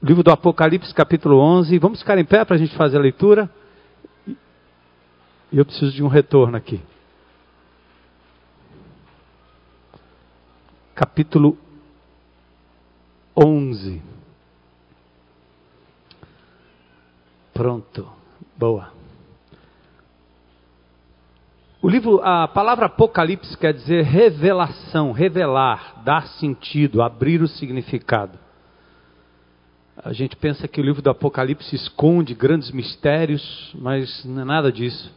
Livro do Apocalipse, capítulo 11. Vamos ficar em pé para a gente fazer a leitura. E eu preciso de um retorno aqui. Capítulo 11. Pronto. Boa. O livro, a palavra Apocalipse quer dizer revelação, revelar, dar sentido, abrir o significado. A gente pensa que o livro do Apocalipse esconde grandes mistérios, mas não é nada disso.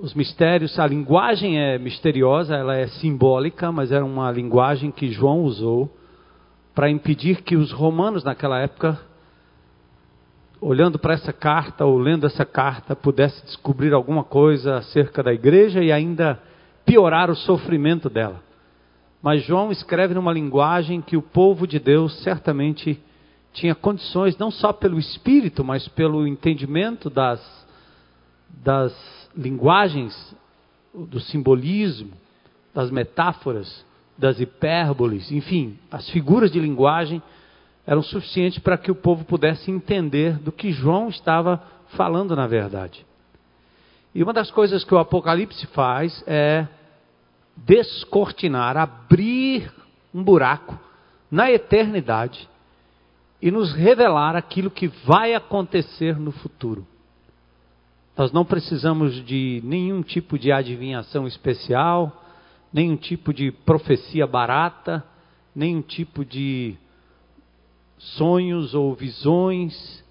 Os mistérios, a linguagem é misteriosa, ela é simbólica, mas era uma linguagem que João usou para impedir que os romanos naquela época, olhando para essa carta ou lendo essa carta, pudesse descobrir alguma coisa acerca da igreja e ainda piorar o sofrimento dela. Mas João escreve numa linguagem que o povo de Deus certamente tinha condições, não só pelo espírito, mas pelo entendimento das, das linguagens, do simbolismo, das metáforas, das hipérboles, enfim, as figuras de linguagem eram suficientes para que o povo pudesse entender do que João estava falando na verdade. E uma das coisas que o Apocalipse faz é descortinar, abrir um buraco na eternidade e nos revelar aquilo que vai acontecer no futuro. Nós não precisamos de nenhum tipo de adivinhação especial, nenhum tipo de profecia barata, nenhum tipo de sonhos ou visões,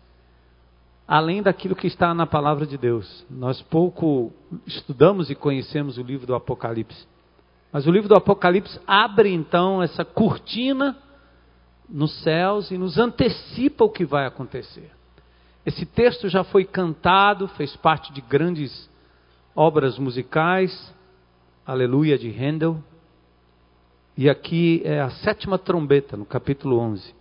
além daquilo que está na palavra de Deus. Nós pouco estudamos e conhecemos o livro do Apocalipse. Mas o livro do Apocalipse abre então essa cortina nos céus e nos antecipa o que vai acontecer. Esse texto já foi cantado, fez parte de grandes obras musicais, Aleluia de Handel. E aqui é a sétima trombeta, no capítulo 11.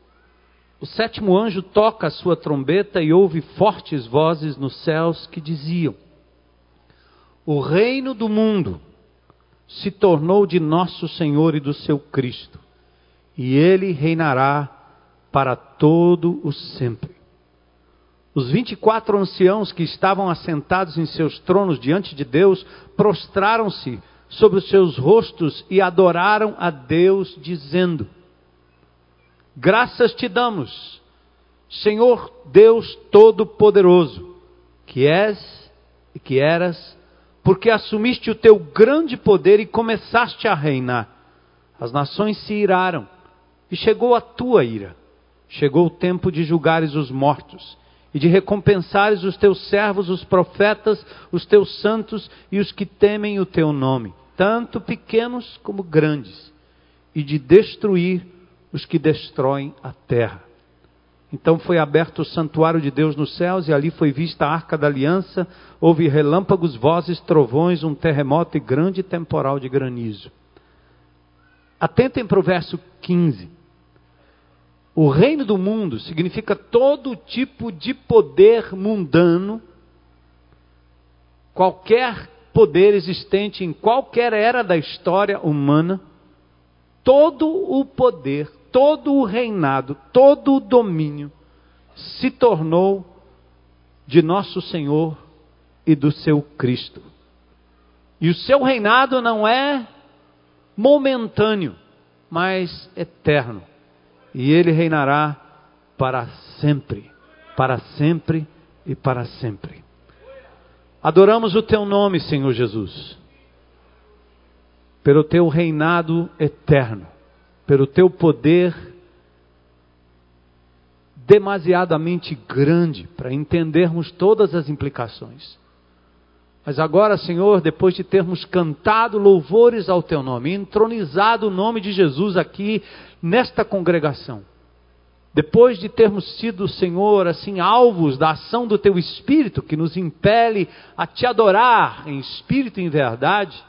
O sétimo anjo toca a sua trombeta e ouve fortes vozes nos céus que diziam: O reino do mundo se tornou de nosso Senhor e do seu Cristo e ele reinará para todo o sempre. Os vinte e quatro anciãos que estavam assentados em seus tronos diante de Deus prostraram-se sobre os seus rostos e adoraram a Deus, dizendo: Graças te damos, Senhor Deus Todo-Poderoso, que és e que eras, porque assumiste o teu grande poder e começaste a reinar. As nações se iraram e chegou a tua ira. Chegou o tempo de julgares os mortos e de recompensares os teus servos, os profetas, os teus santos e os que temem o teu nome, tanto pequenos como grandes, e de destruir os que destroem a terra. Então foi aberto o santuário de Deus nos céus, e ali foi vista a arca da aliança. Houve relâmpagos, vozes, trovões, um terremoto e grande temporal de granizo. Atentem para o verso 15. O reino do mundo significa todo tipo de poder mundano, qualquer poder existente em qualquer era da história humana, todo o poder, todo o reinado, todo o domínio se tornou de nosso Senhor e do seu Cristo. E o seu reinado não é momentâneo, mas eterno e ele reinará para sempre, para sempre e para sempre. Adoramos o teu nome, Senhor Jesus, pelo teu reinado eterno, pelo teu poder demasiadamente grande para entendermos todas as implicações. Mas agora, Senhor, depois de termos cantado louvores ao Teu nome, entronizado o nome de Jesus aqui nesta congregação, depois de termos sido, Senhor, assim, alvos da ação do Teu Espírito, que nos impele a Te adorar em espírito e em verdade,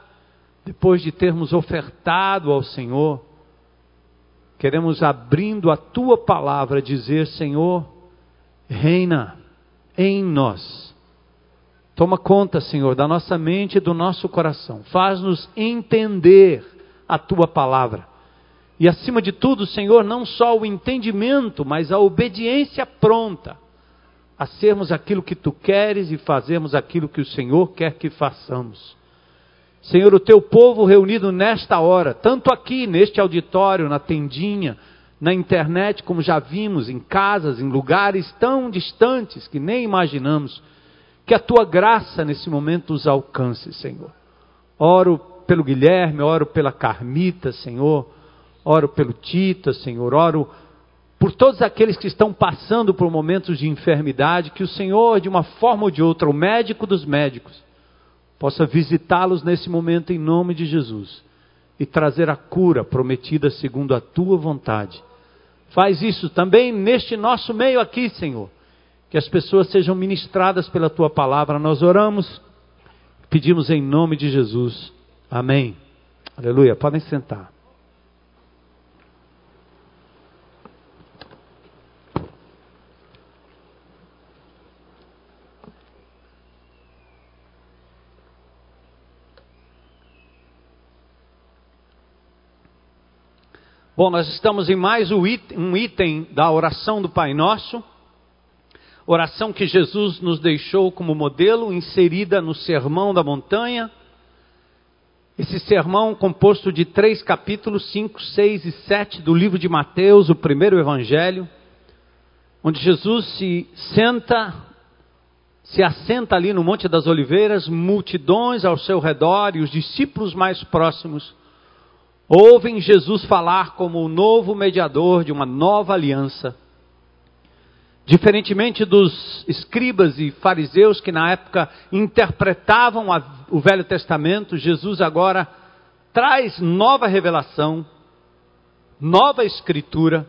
depois de termos ofertado ao Senhor, queremos, abrindo a Tua palavra, dizer: Senhor, reina em nós Toma conta, Senhor, da nossa mente e do nosso coração. Faz-nos entender a tua palavra. E acima de tudo, Senhor, não só o entendimento, mas a obediência pronta a sermos aquilo que tu queres e fazermos aquilo que o Senhor quer que façamos. Senhor, o teu povo reunido nesta hora, tanto aqui neste auditório, na tendinha, na internet, como já vimos, em casas, em lugares tão distantes que nem imaginamos, que a tua graça nesse momento os alcance, Senhor. Oro pelo Guilherme, oro pela Carmita, Senhor, oro pelo Tita, Senhor, oro por todos aqueles que estão passando por momentos de enfermidade, que o Senhor, de uma forma ou de outra, o médico dos médicos, possa visitá-los nesse momento em nome de Jesus e trazer a cura prometida segundo a tua vontade. Faz isso também neste nosso meio aqui, Senhor. Que as pessoas sejam ministradas pela tua palavra. Nós oramos, pedimos em nome de Jesus. Amém. Aleluia. Podem sentar. Bom, nós estamos em mais um item da oração do Pai Nosso, oração que Jesus nos deixou como modelo, inserida no Sermão da Montanha. Esse sermão composto de três capítulos, 5, 6 e 7 do livro de Mateus, o primeiro evangelho, onde Jesus se senta, se assenta ali no Monte das Oliveiras, multidões ao seu redor e os discípulos mais próximos ouvem Jesus falar como o novo mediador de uma nova aliança. Diferentemente dos escribas e fariseus que na época interpretavam a, o Velho Testamento, Jesus agora traz nova revelação, nova escritura,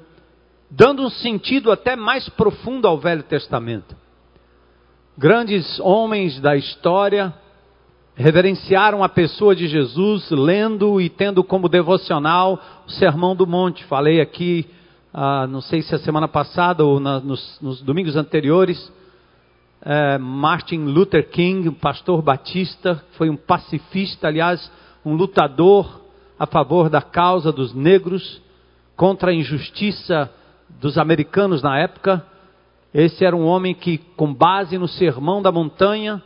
dando um sentido até mais profundo ao Velho Testamento. Grandes homens da história reverenciaram a pessoa de Jesus, lendo e tendo como devocional o Sermão do Monte. Falei aqui, ah, não sei se a semana passada ou na, nos, nos, domingos anteriores, é, Martin Luther King, um pastor batista, foi um pacifista, aliás, um lutador a favor da causa dos negros, contra a injustiça dos americanos na época. Esse era um homem que, com base no Sermão da Montanha,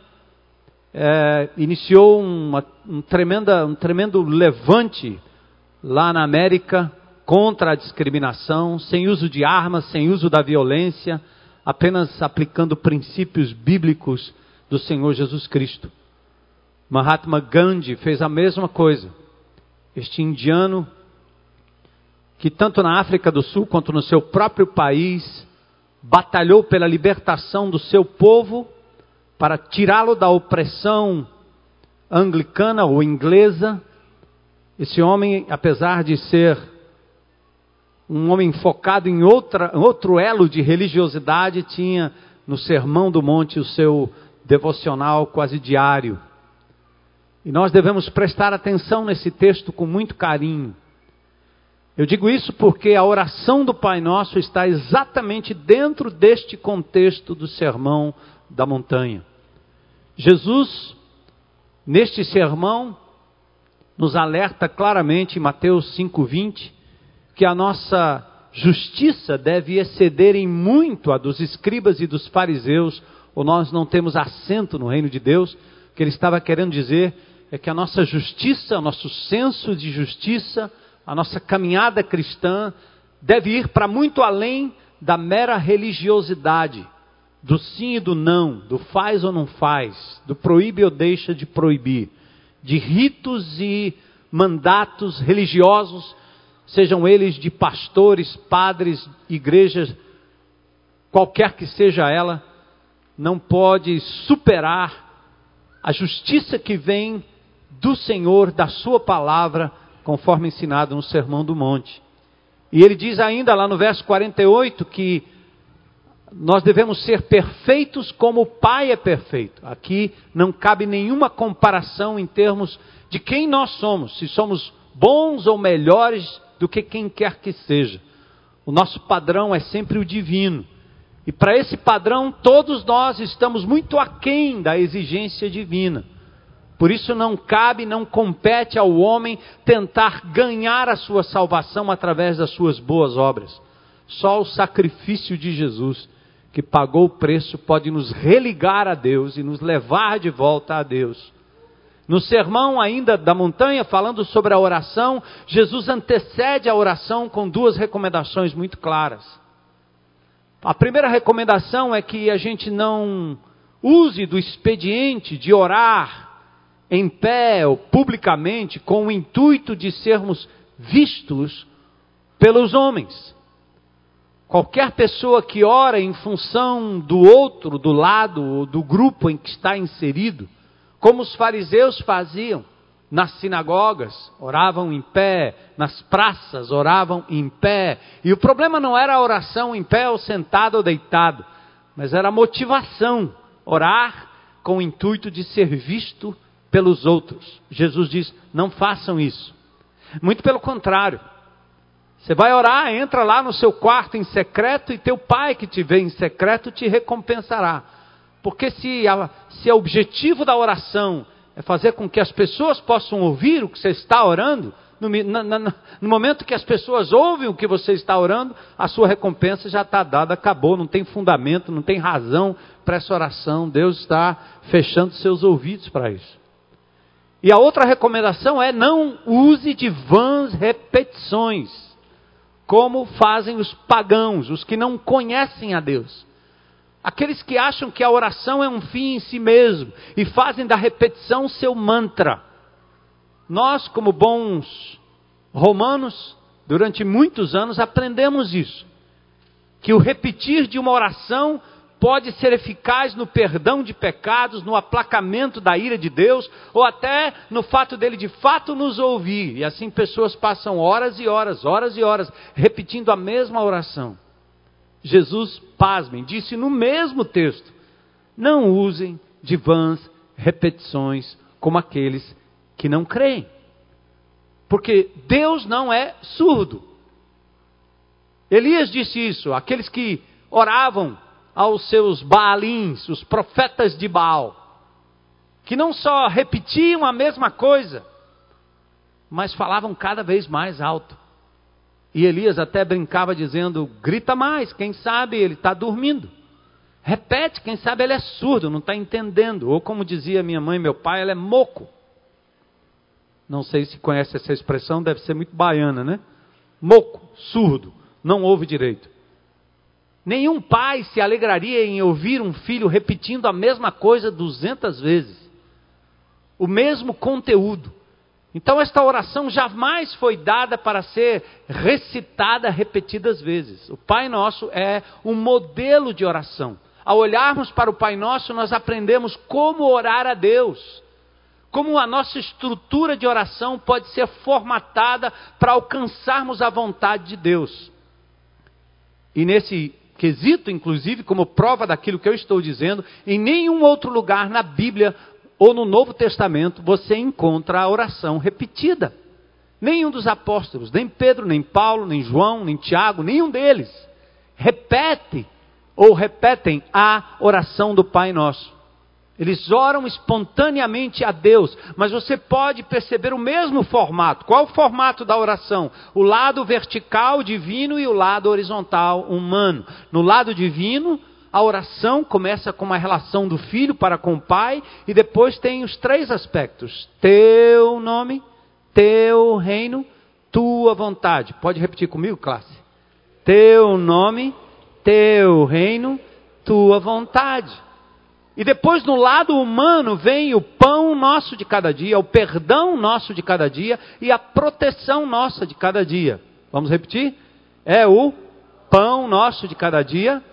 é, iniciou uma, um, tremenda, um tremendo levante lá na América contra a discriminação, sem uso de armas, sem uso da violência, apenas aplicando princípios bíblicos do Senhor Jesus Cristo. Mahatma Gandhi fez a mesma coisa. Este indiano, que tanto na África do Sul quanto no seu próprio país, batalhou pela libertação do seu povo para tirá-lo da opressão anglicana ou inglesa. Esse homem, apesar de ser um homem focado em outra, outro elo de religiosidade, tinha no Sermão do Monte o seu devocional quase diário. E nós devemos prestar atenção nesse texto com muito carinho. Eu digo isso porque a oração do Pai Nosso está exatamente dentro deste contexto do Sermão da Montanha. Jesus, neste sermão, nos alerta claramente em Mateus 5,20 que a nossa justiça deve exceder em muito a dos escribas e dos fariseus, ou nós não temos assento no reino de Deus. O que ele estava querendo dizer é que a nossa justiça, o nosso senso de justiça, a nossa caminhada cristã deve ir para muito além da mera religiosidade do sim e do não, do faz ou não faz, do proíbe ou deixa de proibir, de ritos e mandatos religiosos, sejam eles de pastores, padres, igrejas, qualquer que seja ela, não pode superar a justiça que vem do Senhor, da Sua palavra, conforme ensinado no Sermão do Monte. E ele diz ainda lá no verso 48 que nós devemos ser perfeitos como o Pai é perfeito. Aqui não cabe nenhuma comparação em termos de quem nós somos, se somos bons ou melhores do que quem quer que seja. O nosso padrão é sempre o divino. E para esse padrão, todos nós estamos muito aquém da exigência divina. Por isso não cabe, não compete ao homem tentar ganhar a sua salvação através das suas boas obras. Só o sacrifício de Jesus, que pagou o preço, pode nos religar a Deus e nos levar de volta a Deus. No sermão ainda da montanha, falando sobre a oração, Jesus antecede a oração com duas recomendações muito claras. A primeira recomendação é que a gente não use do expediente de orar em pé ou publicamente com o intuito de sermos vistos pelos homens. Qualquer pessoa que ora em função do outro, do lado ou do grupo em que está inserido, como os fariseus faziam nas sinagogas, oravam em pé, nas praças, oravam em pé. E o problema não era a oração em pé ou sentado ou deitado, mas era a motivação, orar com o intuito de ser visto pelos outros. Jesus diz: não façam isso. Muito pelo contrário. Você vai orar, entra lá no seu quarto em secreto e teu pai que te vê em secreto te recompensará. Porque se, a, se o objetivo da oração é fazer com que as pessoas possam ouvir o que você está orando, no, no, momento que as pessoas ouvem o que você está orando, a sua recompensa já está dada, acabou, não tem fundamento, não tem razão para essa oração. Deus está fechando seus ouvidos para isso. E a outra recomendação é não use de vãs repetições, como fazem os pagãos, os que não conhecem a Deus. Aqueles que acham que a oração é um fim em si mesmo e fazem da repetição seu mantra. Nós, como bons romanos, durante muitos anos aprendemos isso. Que o repetir de uma oração pode ser eficaz no perdão de pecados, no aplacamento da ira de Deus, ou até no fato dele de fato nos ouvir. E assim pessoas passam horas e horas, horas e horas, repetindo a mesma oração. Jesus, pasmem, disse no mesmo texto: não usem de vãs repetições como aqueles que não creem. Porque Deus não é surdo. Elias disse isso, aqueles que oravam aos seus Baalins, os profetas de Baal, que não só repetiam a mesma coisa, mas falavam cada vez mais alto. E Elias até brincava dizendo: grita mais, quem sabe ele está dormindo. Repete, quem sabe ele é surdo, não está entendendo. Ou como dizia minha mãe e meu pai, ele é moco. Não sei se conhece essa expressão, deve ser muito baiana, né? Moco, surdo, não ouve direito. Nenhum pai se alegraria em ouvir um filho repetindo a mesma coisa duzentas vezes, o mesmo conteúdo. Então, esta oração jamais foi dada para ser recitada repetidas vezes. O Pai Nosso é um modelo de oração. Ao olharmos para o Pai Nosso, nós aprendemos como orar a Deus, como a nossa estrutura de oração pode ser formatada para alcançarmos a vontade de Deus. E nesse quesito, inclusive, como prova daquilo que eu estou dizendo, em nenhum outro lugar na Bíblia ou no Novo Testamento você encontra a oração repetida. Nenhum dos apóstolos, nem Pedro, nem Paulo, nem João, nem Tiago, nenhum deles repete ou repetem a oração do Pai Nosso. Eles oram espontaneamente a Deus, mas você pode perceber o mesmo formato. Qual o formato da oração? O lado vertical divino e o lado horizontal humano. No lado divino, a oração começa com uma relação do filho para com o pai e depois tem os três aspectos: teu nome, teu reino, tua vontade. Pode repetir comigo, classe? Teu nome, teu reino, tua vontade. E depois no lado humano vem o pão nosso de cada dia, o perdão nosso de cada dia e a proteção nossa de cada dia. Vamos repetir? É o pão nosso de cada dia,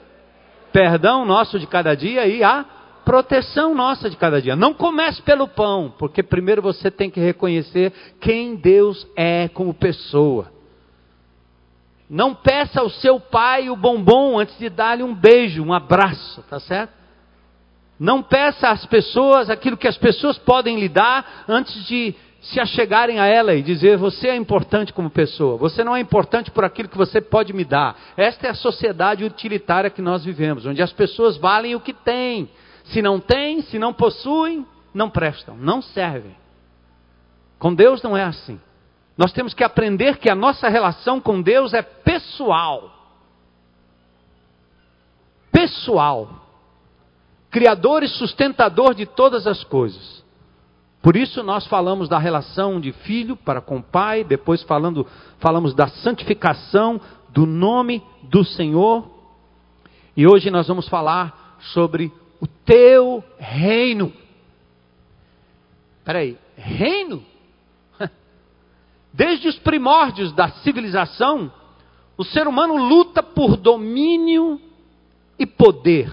perdão nosso de cada dia e a proteção nossa de cada dia. Não comece pelo pão, porque primeiro você tem que reconhecer quem Deus é como pessoa. Não peça ao seu pai o bombom antes de dar-lhe um beijo, um abraço, tá certo? Não peça às pessoas aquilo que as pessoas podem lhe dar antes de se achegarem a ela e dizer: Você é importante como pessoa, você não é importante por aquilo que você pode me dar. Esta é a sociedade utilitária que nós vivemos, onde as pessoas valem o que têm. Se não têm, se não possuem, não prestam, não servem. Com Deus não é assim. Nós temos que aprender que a nossa relação com Deus é pessoal. Pessoal. Criador e sustentador de todas as coisas. Por isso nós falamos da relação de filho para com o pai, depois falando, falamos da santificação do nome do Senhor. E hoje nós vamos falar sobre o teu reino. Peraí, reino? Desde os primórdios da civilização, o ser humano luta por domínio e poder.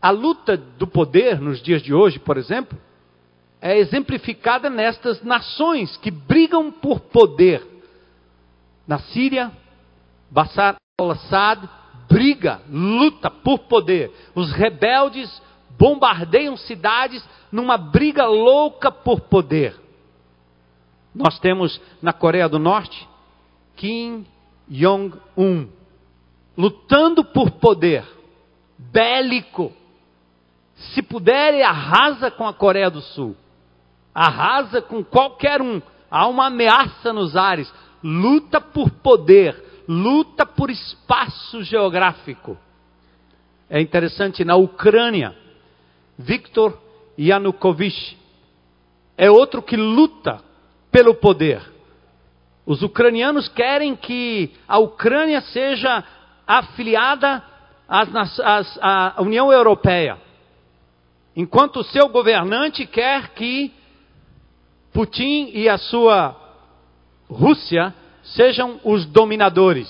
A luta do poder nos dias de hoje, por exemplo, é exemplificada nestas nações que brigam por poder. Na Síria, Bashar al-Assad briga, luta por poder. Os rebeldes bombardeiam cidades numa briga louca por poder. Nós temos na Coreia do Norte Kim Jong-un lutando por poder, bélico. Se puder, arrasa com a Coreia do Sul, arrasa com qualquer um. Há uma ameaça nos ares, luta por poder, luta por espaço geográfico. É interessante, na Ucrânia, Viktor Yanukovych é outro que luta pelo poder. Os ucranianos querem que a Ucrânia seja afiliada às, às, à União Europeia, enquanto o seu governante quer que Putin e a sua Rússia sejam os dominadores.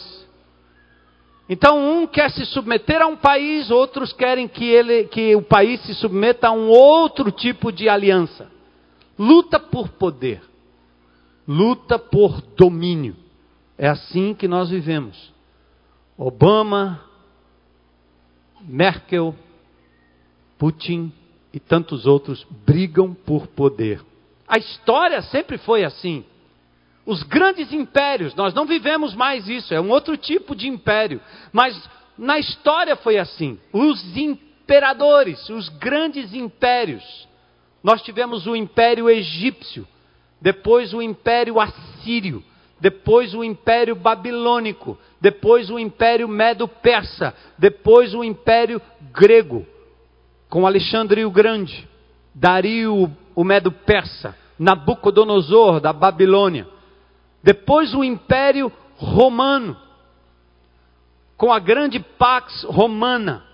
Então um quer se submeter a um país, outros querem que, ele, que o país se submeta a um outro tipo de aliança. Luta por poder luta por domínio. É assim que nós vivemos. Obama, Merkel, Putin e tantos outros brigam por poder. A história sempre foi assim. Os grandes impérios, nós não vivemos mais isso, é um outro tipo de império. Mas na história foi assim. Os imperadores, os grandes impérios. Nós tivemos o Império Egípcio, depois o Império Assírio, depois o Império Babilônico, depois o Império Medo-Persa, depois o Império Grego, com Alexandre o Grande, Dario o Medo-Persa, Nabucodonosor da Babilônia, depois o Império Romano, com a grande Pax Romana,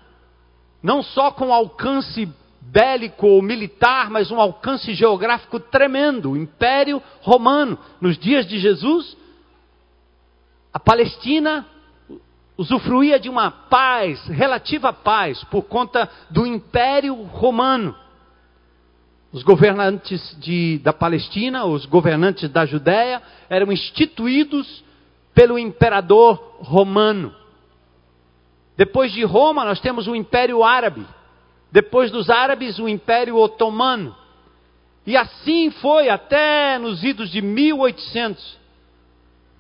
não só com alcance bélico ou militar, mas um alcance geográfico tremendo. O Império Romano, nos dias de Jesus, a Palestina usufruía de uma paz, relativa paz, por conta do Império Romano. Os governantes de, da Palestina, os governantes da Judéia, eram instituídos pelo imperador romano. Depois de Roma, nós temos o Império Árabe depois dos árabes, o Império Otomano. E assim foi até nos idos de 1800,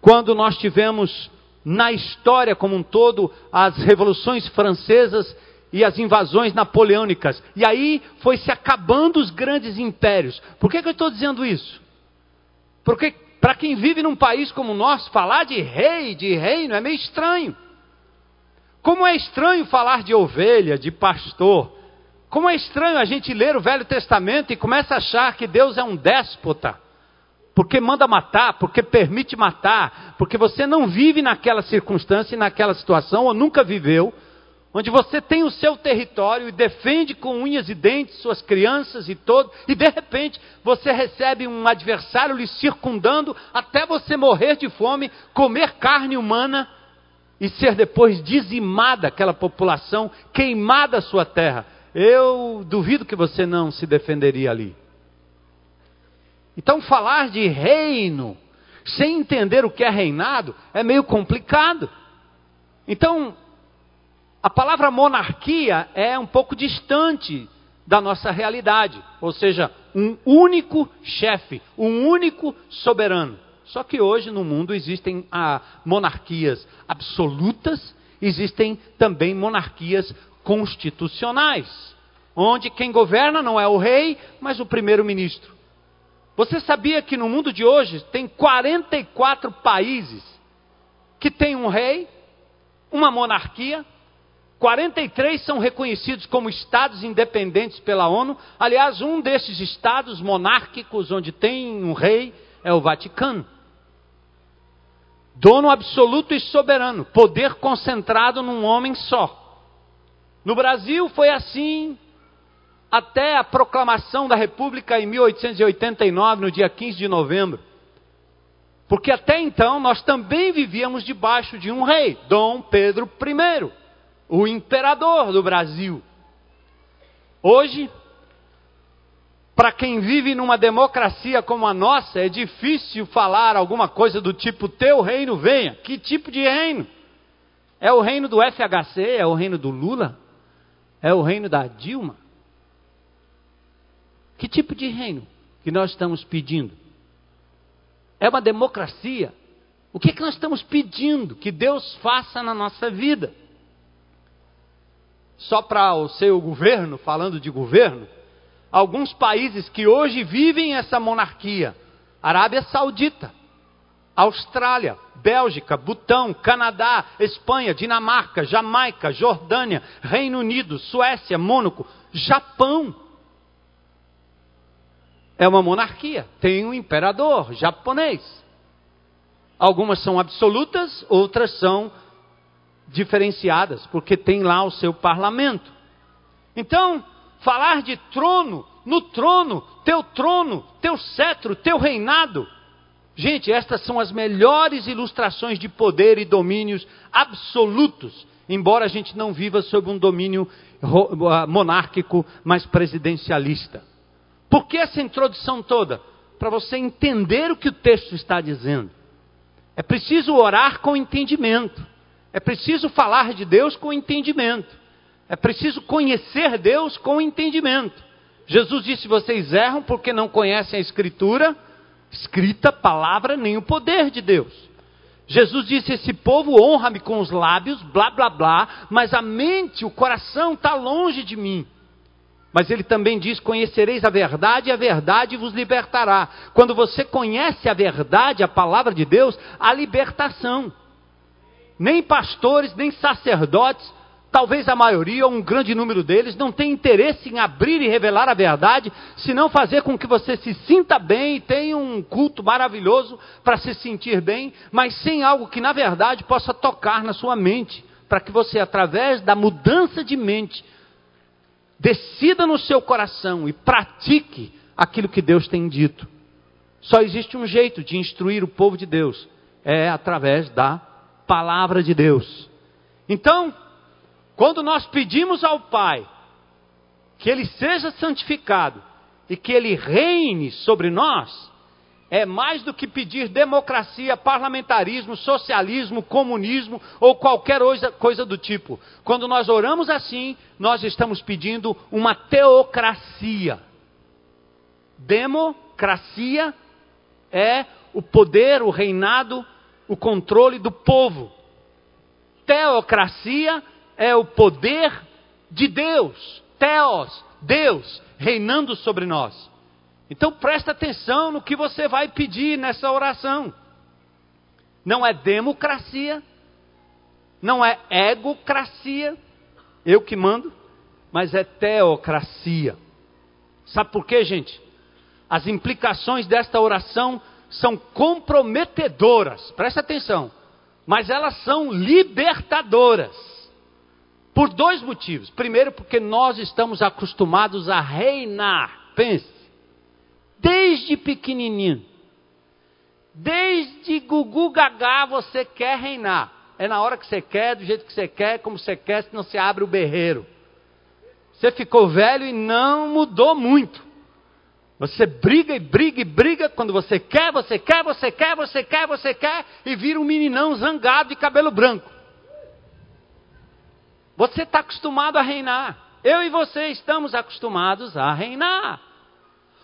quando nós tivemos na história como um todo as revoluções francesas e as invasões napoleônicas. E aí foi se acabando os grandes impérios. Por que, que eu estou dizendo isso? Porque para quem vive num país como o nosso, falar de rei, de reino, é meio estranho. Como é estranho falar de ovelha, de pastor, como é estranho a gente ler o Velho Testamento e começa a achar que Deus é um déspota, porque manda matar, porque permite matar, porque você não vive naquela circunstância e naquela situação, ou nunca viveu, onde você tem o seu território e defende com unhas e dentes suas crianças e todo, e de repente você recebe um adversário lhe circundando até você morrer de fome, comer carne humana e ser depois dizimada aquela população, queimada a sua terra eu duvido que você não se defenderia ali. Então, falar de reino, sem entender o que é reinado, é meio complicado. Então, a palavra monarquia é um pouco distante da nossa realidade, ou seja, um único chefe, um único soberano. Só que hoje no mundo existem ah, monarquias absolutas, existem também monarquias constitucionais. onde quem governa não é o rei, mas o primeiro-ministro. Você sabia que no mundo de hoje tem 44 países que têm um rei, uma monarquia, 43 são reconhecidos como estados independentes pela ONU. Aliás, um desses estados monárquicos onde tem um rei é o Vaticano. Dono absoluto e soberano, poder concentrado num homem só. No Brasil foi assim até a proclamação da República em 1889, no dia 15 de novembro. Porque até então nós também vivíamos debaixo de um rei, Dom Pedro I, o imperador do Brasil. Hoje, para quem vive numa democracia como a nossa, é difícil falar alguma coisa do tipo: teu reino venha. Que tipo de reino? É o reino do FHC? É o reino do Lula? É o reino da Dilma? Que tipo de reino que nós estamos pedindo? É uma democracia? O que, é que nós estamos pedindo que Deus faça na nossa vida? Só para o seu governo, falando de governo, alguns países que hoje vivem essa monarquia: Arábia Saudita, Austrália, Bélgica, Butão, Canadá, Espanha, Dinamarca, Jamaica, Jordânia, Reino Unido, Suécia, Mônaco, Japão. É uma monarquia, tem um imperador japonês. Algumas são absolutas, outras são diferenciadas, porque tem lá o seu parlamento. Então, falar de trono, no trono, teu trono, teu cetro, teu reinado. Gente, estas são as melhores ilustrações de poder e domínios absolutos, embora a gente não viva sob um domínio ah, monárquico, mas presidencialista. Por que essa introdução toda? Para você entender o que o texto está dizendo. É preciso orar com entendimento. É preciso falar de Deus com entendimento. É preciso conhecer Deus com entendimento. Jesus disse: vocês erram porque não conhecem a Escritura, escrita, palavra, nem o poder de Deus. Jesus disse: Esse povo honra-me com os lábios, blá blá blá, mas a mente, o coração está longe de mim. Mas ele também diz: Conhecereis a verdade, e a verdade vos libertará. Quando você conhece a verdade, a palavra de Deus, há libertação. Nem pastores, nem sacerdotes talvez a maioria ou um grande número deles não tem interesse em abrir e revelar a verdade, senão fazer com que você se sinta bem e tenha um culto maravilhoso para se sentir bem, mas sem algo que na verdade possa tocar na sua mente, para que você, através da mudança de mente, decida no seu coração e pratique aquilo que Deus tem dito. Só existe um jeito de instruir o povo de Deus, é através da palavra de Deus. Então, quando nós pedimos ao Pai que Ele seja santificado e que Ele reine sobre nós, é mais do que pedir democracia, parlamentarismo, socialismo, comunismo ou qualquer coisa do tipo. Quando nós oramos assim, nós estamos pedindo uma teocracia. Democracia é o poder, o reinado, o controle do povo. Teocracia é o poder de Deus, Theos, Deus, reinando sobre nós. Então presta atenção no que você vai pedir nessa oração. Não é democracia, não é egocracia, eu que mando, mas é teocracia. Sabe por quê, gente? As implicações desta oração são comprometedoras, presta atenção, mas elas são libertadoras. Por dois motivos. Primeiro, porque nós estamos acostumados a reinar. Pense. Desde pequenininho. Desde Gugu Gagá você quer reinar. É na hora que você quer, do jeito que você quer, como você quer, senão você abre o berreiro. Você ficou velho e não mudou muito. Você briga e briga e briga quando você quer, você quer, você quer, você quer, você quer, e vira um meninão zangado de cabelo branco. Você está acostumado a reinar. Eu e você estamos acostumados a reinar.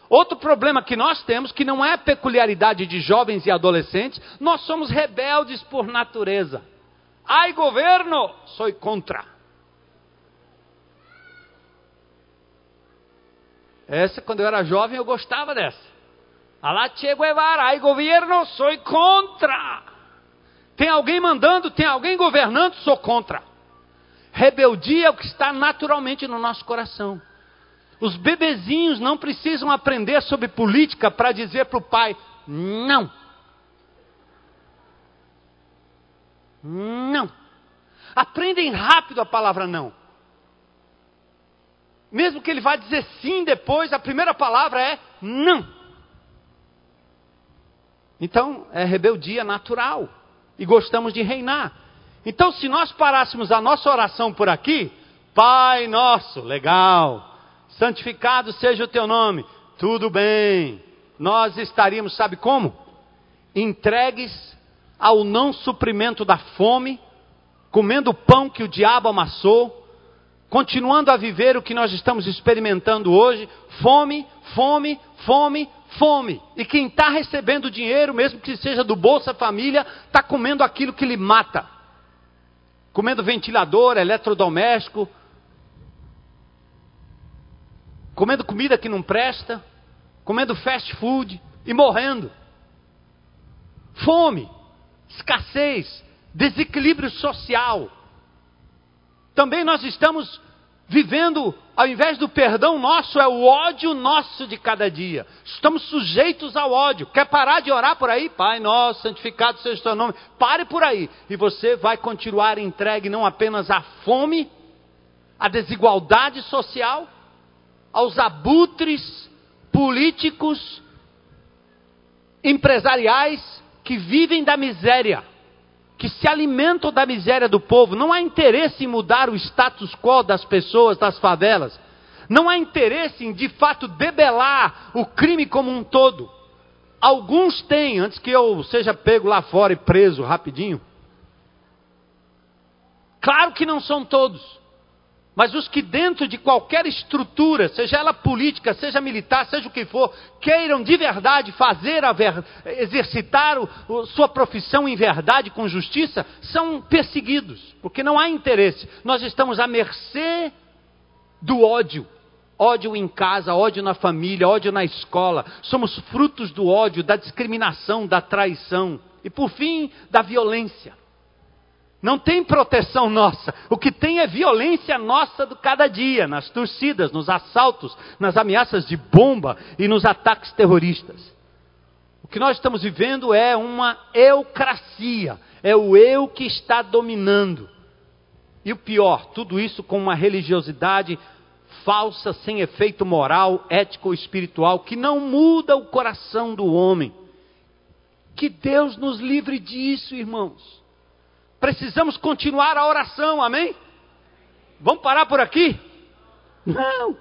Outro problema que nós temos, que não é peculiaridade de jovens e adolescentes, nós somos rebeldes por natureza. Ai, governo, sou contra. Essa, quando eu era jovem, eu gostava dessa. Alá Che Guevara, aí governo, sou contra. Tem alguém mandando, tem alguém governando, sou contra. Rebeldia é o que está naturalmente no nosso coração. Os bebezinhos não precisam aprender sobre política para dizer para o pai: não. Não. Aprendem rápido a palavra não. Mesmo que ele vá dizer sim depois, a primeira palavra é não. Então, é rebeldia natural. E gostamos de reinar. Então, se nós parássemos a nossa oração por aqui, Pai nosso, legal. Santificado seja o teu nome. Tudo bem. Nós estaríamos, sabe como? Entregues ao não suprimento da fome, comendo o pão que o diabo amassou, continuando a viver o que nós estamos experimentando hoje: fome, fome, fome, fome. E quem está recebendo dinheiro, mesmo que seja do Bolsa Família, está comendo aquilo que lhe mata. Comendo ventilador, eletrodoméstico, comendo comida que não presta, comendo fast food e morrendo. Fome, escassez, desequilíbrio social. Também nós estamos vivendo, ao invés do perdão nosso, é o ódio nosso de cada dia. Estamos sujeitos ao ódio. Quer parar de orar por aí? Pai nosso, santificado seja o teu nome. Pare por aí. E você vai continuar entregue não apenas à fome, à desigualdade social, aos abutres políticos, empresariais que vivem da miséria que se alimentam da miséria do povo. Não há interesse em mudar o status quo das pessoas das favelas. Não há interesse em, de fato, debelar o crime como um todo. Alguns têm, antes que eu seja pego lá fora e preso rapidinho. Claro que não são todos. Mas os que dentro de qualquer estrutura, seja ela política, seja militar, seja o que for, queiram de verdade fazer a ver, exercitar o, sua profissão em verdade com justiça, são perseguidos, porque não há interesse. Nós estamos à mercê do ódio. Ódio em casa, ódio na família, ódio na escola. Somos frutos do ódio, da discriminação, da traição e, por fim, da violência. Não tem proteção nossa. O que tem é violência nossa do cada dia, nas torcidas, nos assaltos, nas ameaças de bomba e nos ataques terroristas. O que nós estamos vivendo é uma eucracia, é o eu que está dominando. E o pior, tudo isso com uma religiosidade falsa, sem efeito moral, ético ou espiritual, que não muda o coração do homem. Que Deus nos livre disso, irmãos. Precisamos continuar a oração, amém? Vamos parar por aqui? Não.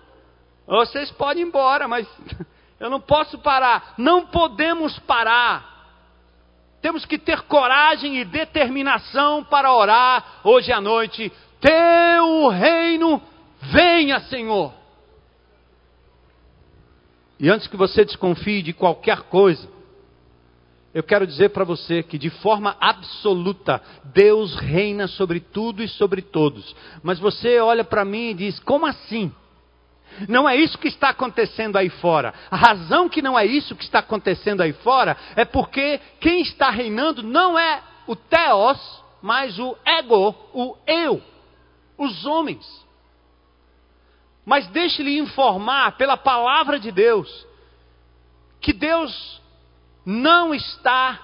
Vocês podem ir embora, mas eu não posso parar. Não podemos parar. Temos que ter coragem e determinação para orar hoje à noite. Teu reino venha, Senhor. E antes que você desconfie de qualquer coisa, eu quero dizer para você que de forma absoluta Deus reina sobre tudo e sobre todos. Mas você olha para mim e diz: como assim? Não é isso que está acontecendo aí fora. A razão que não é isso que está acontecendo aí fora é porque quem está reinando não é o Theos, mas o ego, o eu, os homens. Mas deixe-lhe informar pela palavra de Deus que Deus não está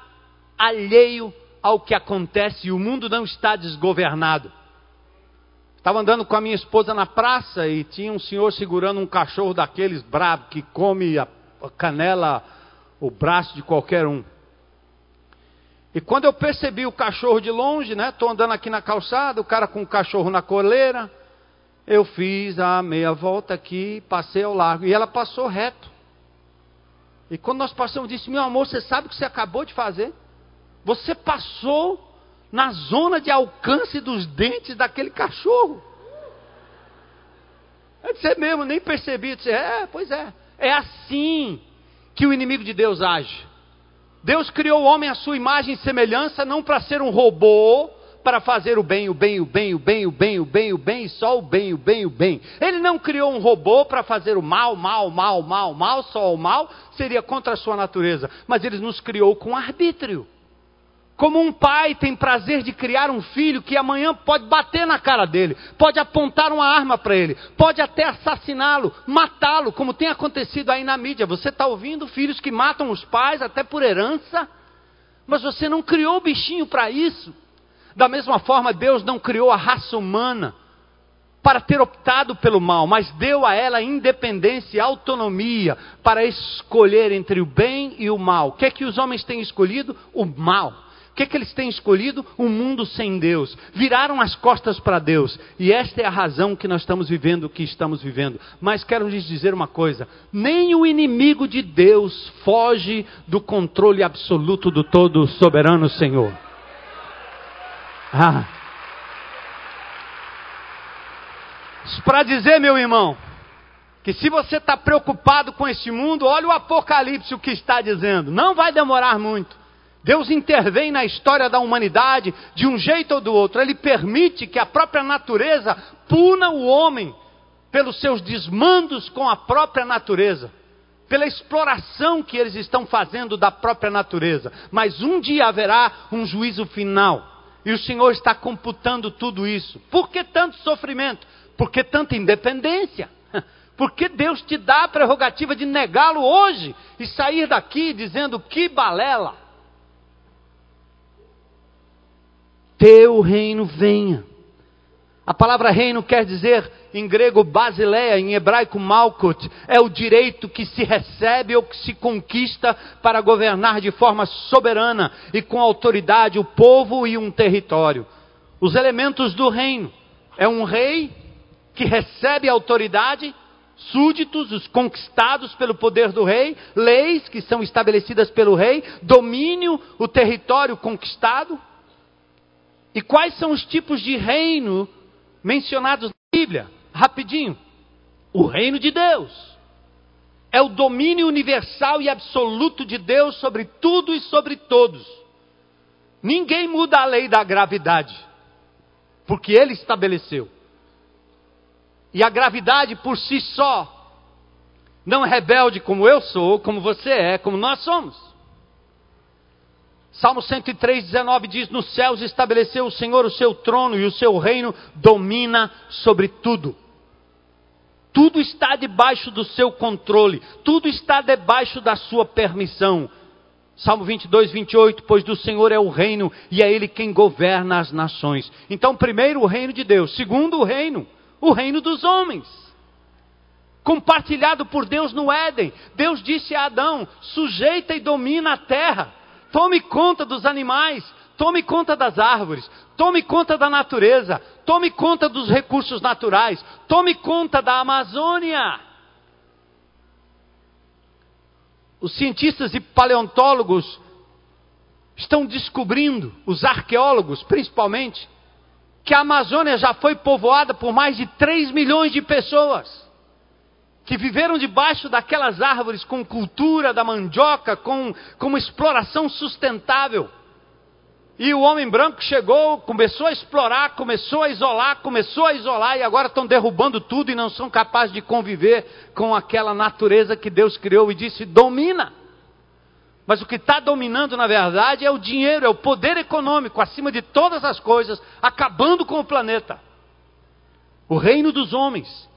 alheio ao que acontece e o mundo não está desgovernado. Estava andando com a minha esposa na praça e tinha um senhor segurando um cachorro daqueles bravos que come a canela, o braço de qualquer um. E quando eu percebi o cachorro de longe, né? Estou andando aqui na calçada, o cara com o cachorro na coleira. Eu fiz a meia volta aqui, passei ao largo. E ela passou reto. E quando nós passamos, disse: Meu amor, você sabe o que você acabou de fazer? Você passou na zona de alcance dos dentes daquele cachorro. Eu disse: É mesmo, nem percebi. Eu disse: É, pois é. É assim que o inimigo de Deus age. Deus criou o homem à sua imagem e semelhança, não para ser um robô, para fazer o bem, o bem, o bem, o bem, o bem, o bem, o bem, só o bem, o bem, o bem. Ele não criou um robô para fazer o mal, mal, mal, mal, mal, só o mal, seria contra a sua natureza. Mas ele nos criou com arbítrio. Como um pai tem prazer de criar um filho que amanhã pode bater na cara dele, pode apontar uma arma para ele, pode até assassiná-lo, matá-lo, como tem acontecido aí na mídia. Você está ouvindo filhos que matam os pais até por herança, mas você não criou o bichinho para isso. Da mesma forma, Deus não criou a raça humana para ter optado pelo mal, mas deu a ela independência e autonomia para escolher entre o bem e o mal. O que é que os homens têm escolhido? O mal. O que, é que eles têm escolhido? Um mundo sem Deus. Viraram as costas para Deus. E esta é a razão que nós estamos vivendo o que estamos vivendo. Mas quero lhes dizer uma coisa: nem o inimigo de Deus foge do controle absoluto do todo soberano Senhor. Ah. Para dizer, meu irmão, que se você está preocupado com este mundo, olha o Apocalipse o que está dizendo. Não vai demorar muito. Deus intervém na história da humanidade de um jeito ou do outro. Ele permite que a própria natureza puna o homem pelos seus desmandos com a própria natureza, pela exploração que eles estão fazendo da própria natureza. Mas um dia haverá um juízo final. E o Senhor está computando tudo isso. Por que tanto sofrimento? Por que tanta independência? Porque Deus te dá a prerrogativa de negá-lo hoje e sair daqui dizendo que balela. teu reino venha. A palavra reino quer dizer, em grego, basileia, em hebraico, malkut, é o direito que se recebe ou que se conquista para governar de forma soberana e com autoridade o povo e um território. Os elementos do reino é um rei que recebe autoridade, súditos, os conquistados pelo poder do rei, leis que são estabelecidas pelo rei, domínio, o território conquistado, e quais são os tipos de reino mencionados na Bíblia? Rapidinho. O reino de Deus. É o domínio universal e absoluto de Deus sobre tudo e sobre todos. Ninguém muda a lei da gravidade, porque ele estabeleceu. E a gravidade por si só não é rebelde como eu sou, como você é, como nós somos. Salmo 103, 19 diz: Nos céus estabeleceu o Senhor o seu trono e o seu reino domina sobre tudo. Tudo está debaixo do seu controle, tudo está debaixo da sua permissão. Salmo 22, 28, pois do Senhor é o reino e é Ele quem governa as nações. Então, primeiro o reino de Deus, segundo o reino, o reino dos homens. Compartilhado por Deus no Éden, Deus disse a Adão: sujeita e domina a terra. Tome conta dos animais, tome conta das árvores, tome conta da natureza, tome conta dos recursos naturais, tome conta da Amazônia. Os cientistas e paleontólogos estão descobrindo, os arqueólogos principalmente, que a Amazônia já foi povoada por mais de 3 milhões de pessoas que viveram debaixo daquelas árvores com cultura da mandioca, com, com uma exploração sustentável. E o homem branco chegou, começou a explorar, começou a isolar, começou a isolar, e agora estão derrubando tudo e não são capazes de conviver com aquela natureza que Deus criou e disse: domina. Mas o que está dominando, na verdade, é o dinheiro, é o poder econômico, acima de todas as coisas, acabando com o planeta. O reino dos homens.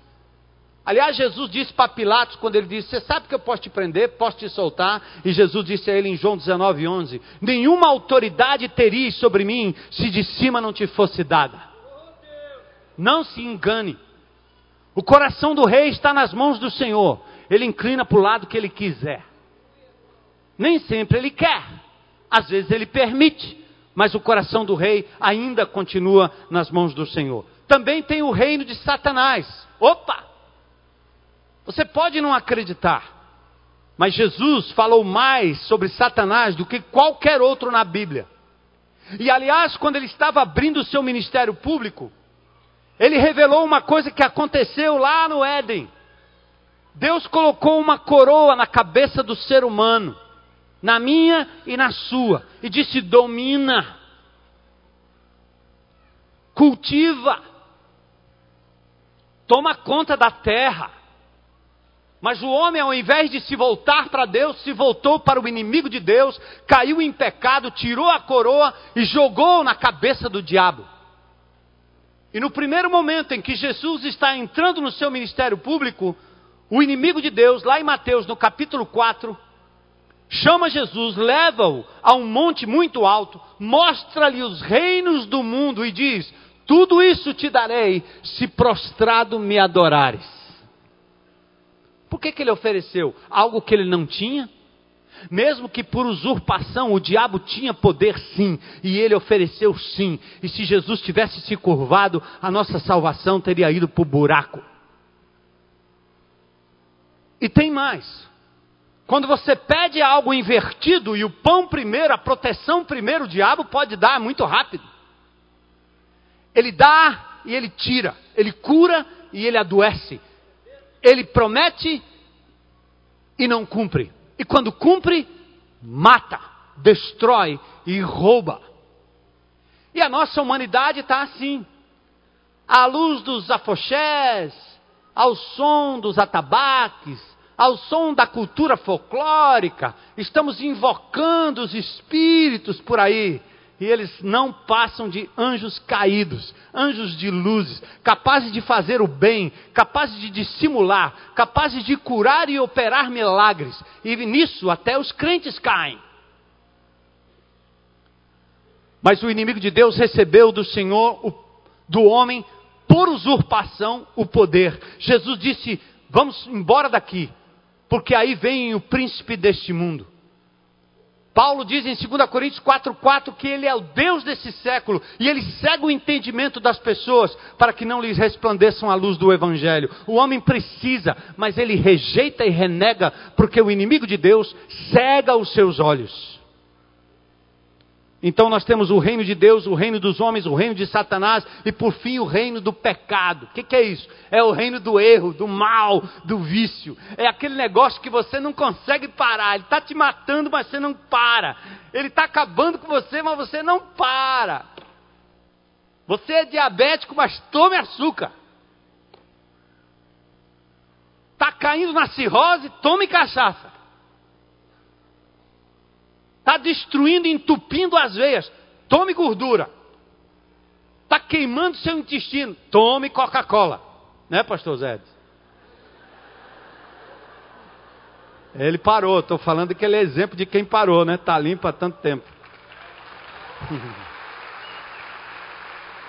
Aliás, Jesus disse para Pilatos, quando ele disse: Você sabe que eu posso te prender, posso te soltar? E Jesus disse a ele em João 19, 11: Nenhuma autoridade terias sobre mim se de cima não te fosse dada. Não se engane. O coração do rei está nas mãos do Senhor. Ele inclina para o lado que ele quiser. Nem sempre ele quer. Às vezes ele permite. Mas o coração do rei ainda continua nas mãos do Senhor. Também tem o reino de Satanás. Opa! Você pode não acreditar, mas Jesus falou mais sobre Satanás do que qualquer outro na Bíblia. E aliás, quando ele estava abrindo o seu ministério público, ele revelou uma coisa que aconteceu lá no Éden. Deus colocou uma coroa na cabeça do ser humano, na minha e na sua, e disse: domina. cultiva, toma conta da terra. Mas o homem, ao invés de se voltar para Deus, se voltou para o inimigo de Deus, caiu em pecado, tirou a coroa e jogou na cabeça do diabo. E no primeiro momento em que Jesus está entrando no seu ministério público, o inimigo de Deus, lá em Mateus, no capítulo 4, chama Jesus, leva-o a um monte muito alto, mostra-lhe os reinos do mundo e diz: Tudo isso te darei se prostrado me adorares. Por que, que ele ofereceu? Algo que ele não tinha? Mesmo que por usurpação o diabo tinha poder sim, e ele ofereceu sim. E se Jesus tivesse se curvado, a nossa salvação teria ido para o buraco. E tem mais. Quando você pede algo invertido e o pão primeiro, a proteção primeiro, o diabo pode dar muito rápido. Ele dá e ele tira, ele cura e ele adoece. Ele promete e não cumpre. E quando cumpre, mata, destrói e rouba. E a nossa humanidade está assim. À luz dos afoxés, ao som dos atabaques, ao som da cultura folclórica, estamos invocando os espíritos por aí. E eles não passam de anjos caídos, anjos de luzes, capazes de fazer o bem, capazes de dissimular, capazes de curar e operar milagres. E nisso até os crentes caem. Mas o inimigo de Deus recebeu do Senhor, do homem, por usurpação, o poder. Jesus disse: Vamos embora daqui porque aí vem o príncipe deste mundo. Paulo diz em 2 Coríntios 4,4 que ele é o Deus desse século e ele cega o entendimento das pessoas para que não lhes resplandeçam a luz do Evangelho. O homem precisa, mas ele rejeita e renega porque o inimigo de Deus cega os seus olhos. Então nós temos o reino de Deus, o reino dos homens, o reino de Satanás e por fim o reino do pecado. O que, que, é isso? É o reino do erro, do mal, do vício. É aquele negócio que você não consegue parar. Ele está te matando, mas você não para. Ele está acabando com você, mas você não para. Você é diabético, mas tome açúcar. Está caindo na cirrose, tome cachaça. Está destruindo, entupindo as veias. Tome gordura. Está queimando seu intestino. Tome Coca-Cola. Né, pastor Zé? Ele parou. Estou falando que ele é exemplo de quem parou, né? Está limpo há tanto tempo.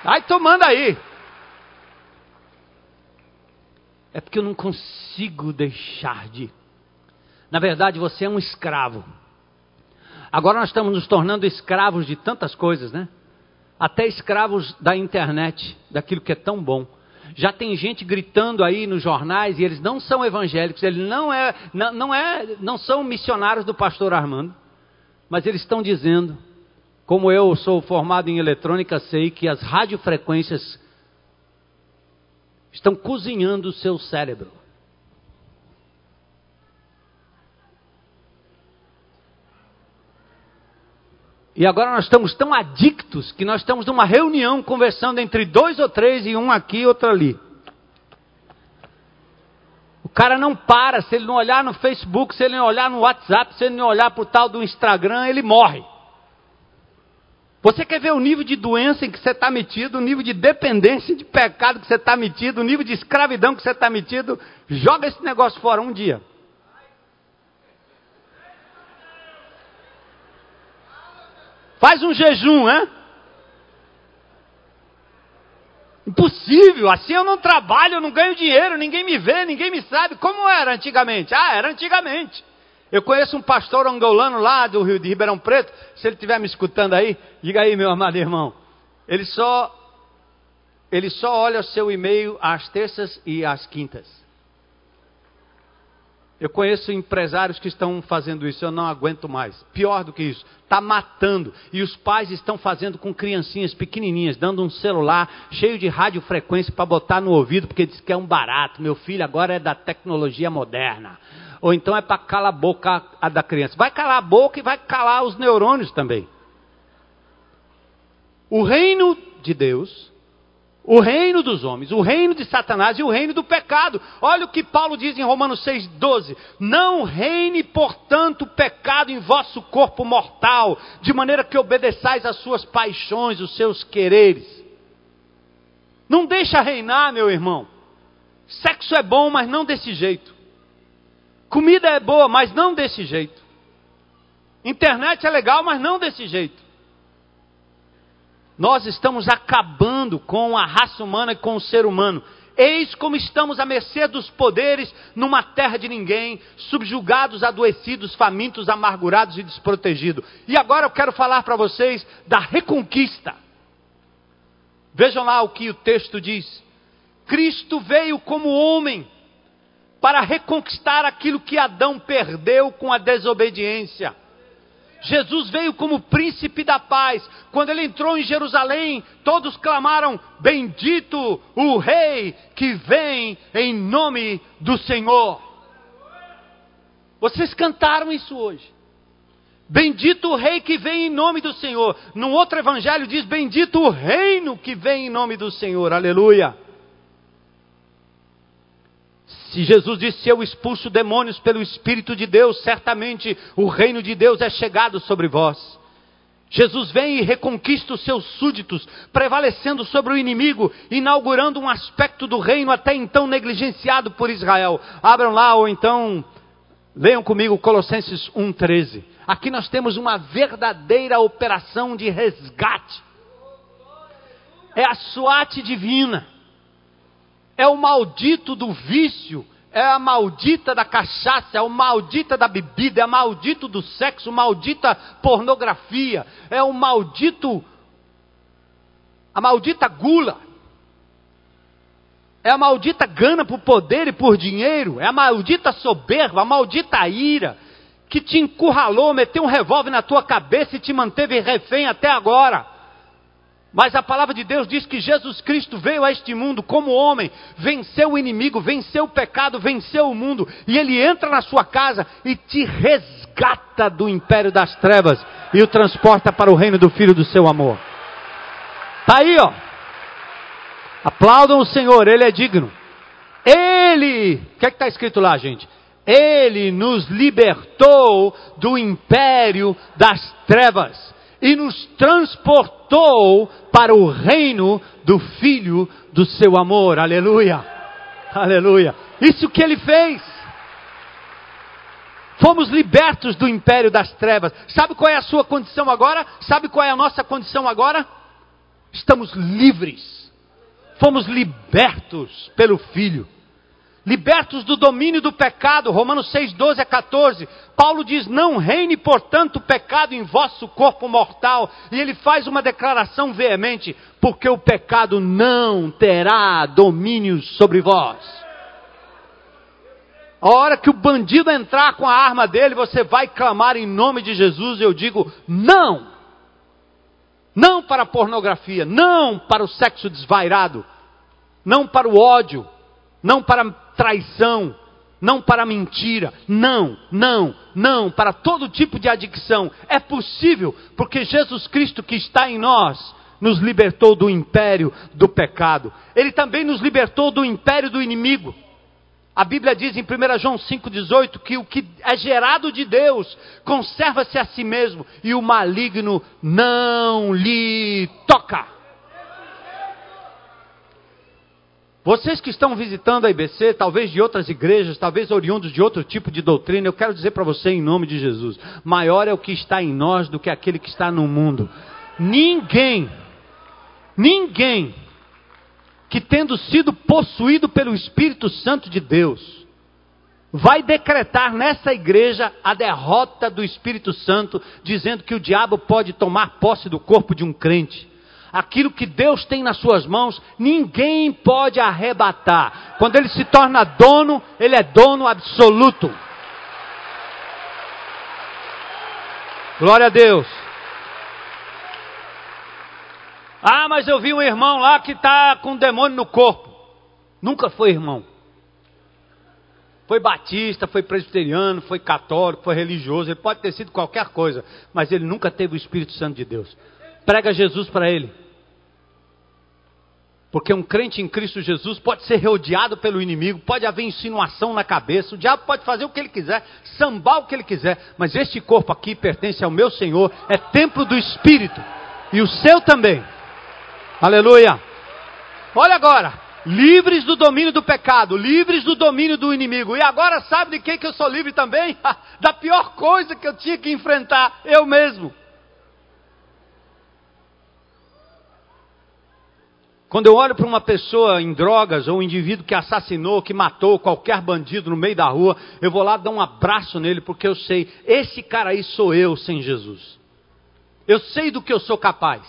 Ai, tomando aí. É porque eu não consigo deixar de. Na verdade, você é um escravo. Agora nós estamos nos tornando escravos de tantas coisas, né? Até escravos da internet, daquilo que é tão bom. Já tem gente gritando aí nos jornais e eles não são evangélicos, eles não é, não, não é, não são missionários do pastor Armando, mas eles estão dizendo, como eu sou formado em eletrônica, sei que as radiofrequências estão cozinhando o seu cérebro. E agora nós estamos tão adictos que nós estamos numa reunião conversando entre dois ou três e um aqui e outro ali. O cara não para, se ele não olhar no Facebook, se ele não olhar no WhatsApp, se ele não olhar para o tal do Instagram, ele morre. Você quer ver o nível de doença em que você está metido, o nível de dependência, de pecado que você está metido, o nível de escravidão que você está metido? Joga esse negócio fora um dia. Faz um jejum, né? Impossível, assim eu não trabalho, eu não ganho dinheiro, ninguém me vê, ninguém me sabe. Como era antigamente? Ah, era antigamente. Eu conheço um pastor angolano lá do Rio de Ribeirão Preto. Se ele estiver me escutando aí, diga aí, meu amado irmão. Ele só ele só olha o seu e-mail às terças e às quintas. Eu conheço empresários que estão fazendo isso, eu não aguento mais. Pior do que isso, está matando. E os pais estão fazendo com criancinhas pequenininhas, dando um celular cheio de radiofrequência para botar no ouvido, porque diz que é um barato. Meu filho agora é da tecnologia moderna. Ou então é para calar a boca a da criança. Vai calar a boca e vai calar os neurônios também. O reino de Deus, o reino dos homens, o reino de Satanás e o reino do pecado. Olha o que Paulo diz em Romanos 6,12: Não reine, portanto, o pecado em vosso corpo mortal, de maneira que obedeçais às suas paixões, os seus quereres. Não deixa reinar, meu irmão. Sexo é bom, mas não desse jeito. Comida é boa, mas não desse jeito. Internet é legal, mas não desse jeito. Nós estamos acabando com a raça humana e com o ser humano. Eis como estamos à mercê dos poderes numa terra de ninguém, subjugados, adoecidos, famintos, amargurados e desprotegidos. E agora eu quero falar para vocês da reconquista. Vejam lá o que o texto diz. Cristo veio como homem para reconquistar aquilo que Adão perdeu com a desobediência. Jesus veio como príncipe da paz. Quando ele entrou em Jerusalém, todos clamaram: Bendito o Rei que vem em nome do Senhor. Vocês cantaram isso hoje. Bendito o Rei que vem em nome do Senhor. No outro evangelho diz: Bendito o reino que vem em nome do Senhor. Aleluia. Se Jesus disse: Eu expulso demônios pelo Espírito de Deus, certamente o reino de Deus é chegado sobre vós. Jesus vem e reconquista os seus súditos, prevalecendo sobre o inimigo, inaugurando um aspecto do reino até então negligenciado por Israel. Abram lá ou então leiam comigo Colossenses 1,13. Aqui nós temos uma verdadeira operação de resgate. É a SWAT divina é o maldito do vício, é a maldita da cachaça, é o maldita da bebida, é o maldito do sexo, maldita pornografia, é o maldito, a maldita gula, é a maldita gana por poder e por dinheiro, é a maldita soberba, a maldita ira, que te encurralou, meteu um revólver na tua cabeça e te manteve refém até agora. Mas a palavra de Deus diz que Jesus Cristo veio a este mundo como homem, venceu o inimigo, venceu o pecado, venceu o mundo, e ele entra na sua casa e te resgata do império das trevas e o transporta para o reino do filho do seu amor. Tá aí, ó. Aplaudam o Senhor, ele é digno. Ele, o que é está escrito lá, gente? Ele nos libertou do império das trevas e nos transportou para o reino do Filho do seu amor. Aleluia! Aleluia! Isso que ele fez. Fomos libertos do império das trevas. Sabe qual é a sua condição agora? Sabe qual é a nossa condição agora? Estamos livres. Fomos libertos pelo Filho libertos do domínio do pecado, Romanos 6, 12 a 14. Paulo diz: Não reine, portanto, o pecado em vosso corpo mortal. E ele faz uma declaração veemente: Porque o pecado não terá domínio sobre vós. A hora que o bandido entrar com a arma dele, você vai clamar em nome de Jesus. Eu digo: Não! Não para a pornografia, não para o sexo desvairado, não para o ódio, não para traição, não para mentira, não, não, não, para todo tipo de adicção. É possível, porque Jesus Cristo que está em nós nos libertou do império do pecado. Ele também nos libertou do império do inimigo. A Bíblia diz em 1 João 5,18 que o que é gerado de Deus conserva-se a si mesmo e o maligno não lhe toca. Vocês que estão visitando a IBC, talvez de outras igrejas, talvez oriundos de outro tipo de doutrina, eu quero dizer para você em nome de Jesus: maior é o que está em nós do que aquele que está no mundo. Ninguém, ninguém que tendo sido possuído pelo Espírito Santo de Deus, vai decretar nessa igreja a derrota do Espírito Santo, dizendo que o diabo pode tomar posse do corpo de um crente aquilo que Deus tem nas suas mãos, ninguém pode arrebatar. Quando ele se torna dono, ele é dono absoluto. Glória a Deus. Ah, mas eu vi um irmão lá que está com um demônio no corpo. Nunca foi irmão. Foi batista, foi presbiteriano, foi católico, foi religioso, ele pode ter sido qualquer coisa, mas ele nunca teve o Espírito Santo de Deus. Prega Jesus para ele. Porque um crente em Cristo Jesus pode ser rodeado pelo inimigo, pode haver insinuação na cabeça, o diabo pode fazer o que ele quiser, sambar o que ele quiser, mas este corpo aqui pertence ao meu Senhor, é templo do Espírito, e o seu também. Aleluia! Olha agora, livres do domínio do pecado, livres do domínio do inimigo, e agora sabe de quem que eu sou livre também? da pior coisa que eu tinha que enfrentar, eu mesmo. Quando eu olho para uma pessoa em drogas, ou um indivíduo que assassinou, que matou qualquer bandido no meio da rua, eu vou lá dar um abraço nele, porque eu sei, esse cara aí sou eu sem Jesus. Eu sei do que eu sou capaz.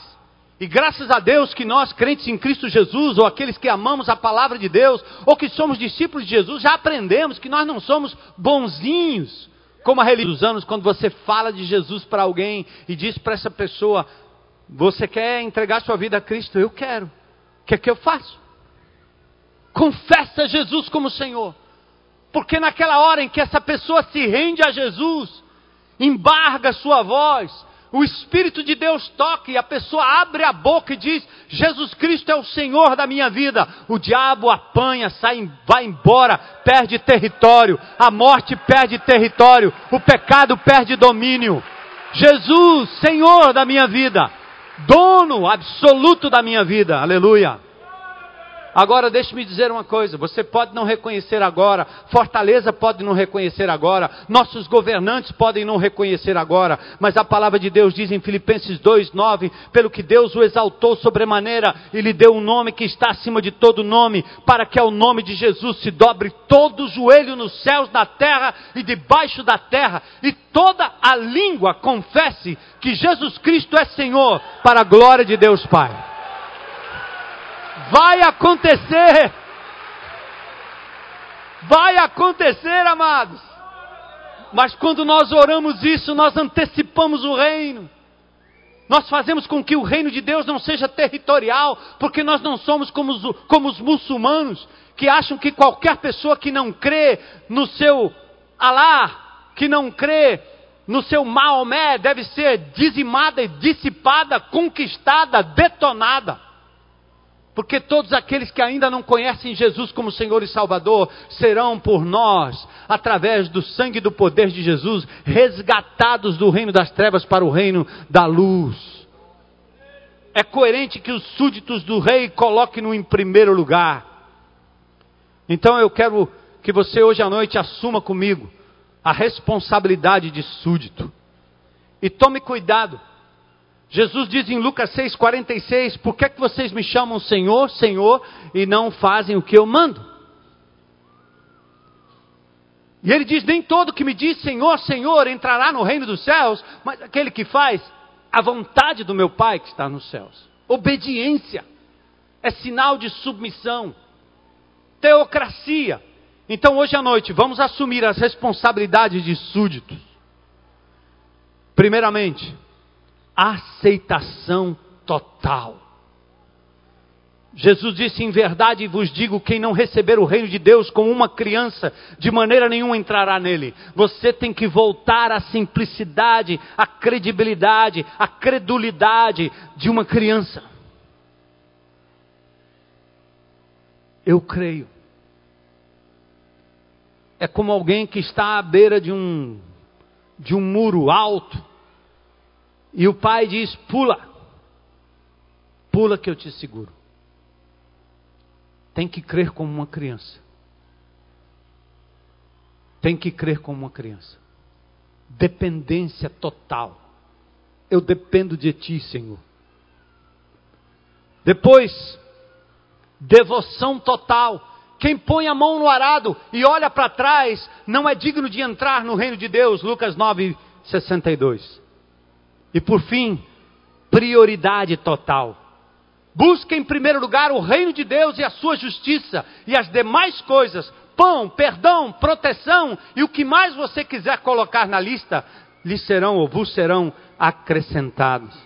E graças a Deus que nós, crentes em Cristo Jesus, ou aqueles que amamos a palavra de Deus, ou que somos discípulos de Jesus, já aprendemos que nós não somos bonzinhos, como a religião dos anos, quando você fala de Jesus para alguém e diz para essa pessoa: Você quer entregar sua vida a Cristo? Eu quero que é que eu faço? Confessa Jesus como Senhor. Porque naquela hora em que essa pessoa se rende a Jesus, embarga sua voz, o Espírito de Deus toca e a pessoa abre a boca e diz: Jesus Cristo é o Senhor da minha vida. O diabo apanha, sai, vai embora, perde território, a morte perde território, o pecado perde domínio. Jesus, Senhor da minha vida dono absoluto da minha vida. Aleluia. Agora deixe-me dizer uma coisa: você pode não reconhecer agora, Fortaleza pode não reconhecer agora, nossos governantes podem não reconhecer agora, mas a palavra de Deus diz em Filipenses 2:9, pelo que Deus o exaltou sobremaneira e lhe deu um nome que está acima de todo nome, para que ao nome de Jesus se dobre todo o joelho nos céus, na terra e debaixo da terra, e toda a língua confesse que Jesus Cristo é Senhor, para a glória de Deus Pai. Vai acontecer. Vai acontecer, amados. Mas quando nós oramos isso, nós antecipamos o reino. Nós fazemos com que o reino de Deus não seja territorial, porque nós não somos como os, como os muçulmanos, que acham que qualquer pessoa que não crê no seu Alá, que não crê no seu Maomé, deve ser dizimada, dissipada, conquistada, detonada. Porque todos aqueles que ainda não conhecem Jesus como Senhor e Salvador serão por nós, através do sangue e do poder de Jesus, resgatados do reino das trevas para o reino da luz. É coerente que os súditos do rei coloquem-no em primeiro lugar. Então eu quero que você hoje à noite assuma comigo a responsabilidade de súdito. E tome cuidado Jesus diz em Lucas 6,46: Por que, é que vocês me chamam Senhor, Senhor, e não fazem o que eu mando? E ele diz: Nem todo que me diz Senhor, Senhor entrará no reino dos céus, mas aquele que faz a vontade do meu Pai que está nos céus. Obediência é sinal de submissão, teocracia. Então, hoje à noite, vamos assumir as responsabilidades de súditos. Primeiramente, aceitação total. Jesus disse: Em verdade vos digo: quem não receber o reino de Deus como uma criança, de maneira nenhuma entrará nele. Você tem que voltar à simplicidade, à credibilidade, à credulidade de uma criança. Eu creio. É como alguém que está à beira de um, de um muro alto e o pai diz: pula, pula que eu te seguro. Tem que crer como uma criança. Tem que crer como uma criança. Dependência total. Eu dependo de ti, Senhor. Depois, devoção total. Quem põe a mão no arado e olha para trás não é digno de entrar no reino de Deus. Lucas 9, 62. E por fim, prioridade total. Busque em primeiro lugar o reino de Deus e a sua justiça, e as demais coisas, pão, perdão, proteção e o que mais você quiser colocar na lista, lhe serão ou vos serão acrescentados.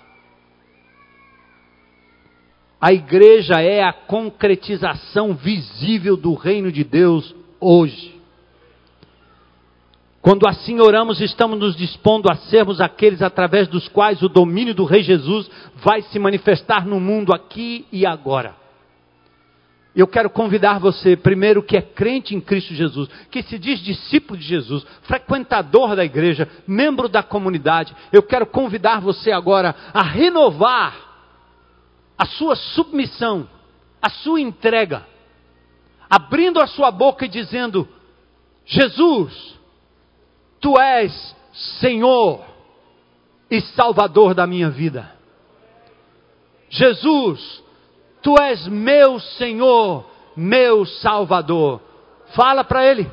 A igreja é a concretização visível do reino de Deus hoje. Quando assim oramos, estamos nos dispondo a sermos aqueles através dos quais o domínio do Rei Jesus vai se manifestar no mundo aqui e agora. Eu quero convidar você, primeiro que é crente em Cristo Jesus, que se diz discípulo de Jesus, frequentador da igreja, membro da comunidade, eu quero convidar você agora a renovar a sua submissão, a sua entrega, abrindo a sua boca e dizendo: Jesus, tu és Senhor e Salvador da minha vida. Jesus, Tu és meu Senhor, meu Salvador. Fala para Ele.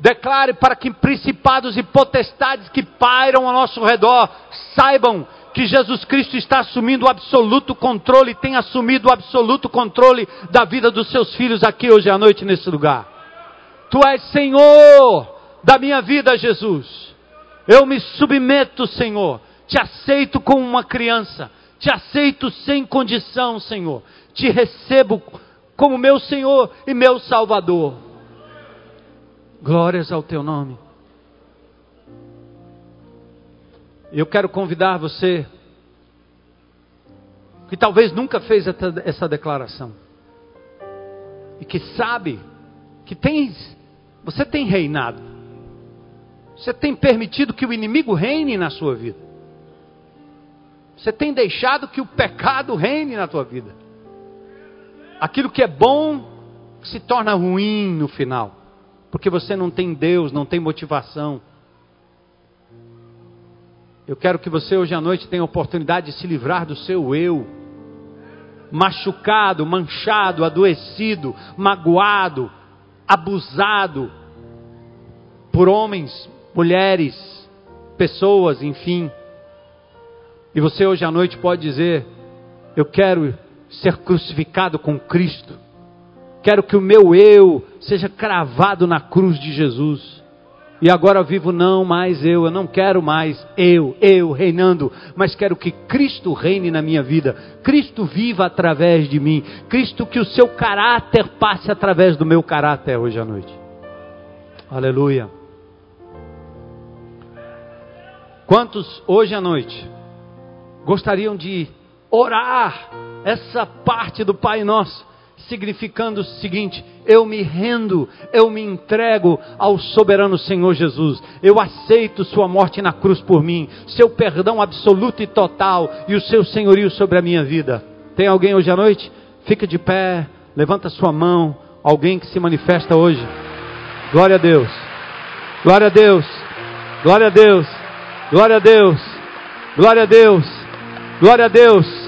Declare para que principados e potestades que pairam ao nosso redor saibam que Jesus Cristo está assumindo o absoluto controle, tem assumido o absoluto controle da vida dos seus filhos aqui hoje à noite nesse lugar. Tu és Senhor da minha vida, Jesus. Eu me submeto, Senhor. Te aceito como uma criança. Te aceito sem condição, Senhor te recebo como meu Senhor e meu Salvador. Glórias ao teu nome. Eu quero convidar você que talvez nunca fez essa declaração e que sabe que tens, você tem reinado, você tem permitido que o inimigo reine na sua vida, você tem deixado que o pecado reine na tua vida aquilo que é bom se torna ruim no final, porque você não tem Deus, não tem motivação. Eu quero que você hoje à noite tenha a oportunidade de se livrar do seu eu, machucado, manchado, adoecido, magoado, abusado por homens, mulheres, pessoas, enfim. E você hoje à noite pode dizer: Eu quero ser crucificado com Cristo. Quero que o meu eu seja cravado na cruz de Jesus. E agora vivo não mais eu, eu não quero mais eu, eu reinando, mas quero que Cristo reine na minha vida. Cristo viva através de mim. Cristo que o seu caráter passe através do meu caráter hoje à noite. Aleluia. Quantos hoje à noite gostariam de orar essa parte do Pai Nosso, significando o seguinte: eu me rendo, eu me entrego ao soberano Senhor Jesus, eu aceito Sua morte na cruz por mim, Seu perdão absoluto e total e o Seu senhorio sobre a minha vida. Tem alguém hoje à noite? Fica de pé, levanta sua mão, alguém que se manifesta hoje. Glória a Deus, glória a Deus, glória a Deus, glória a Deus, glória a Deus, glória a Deus.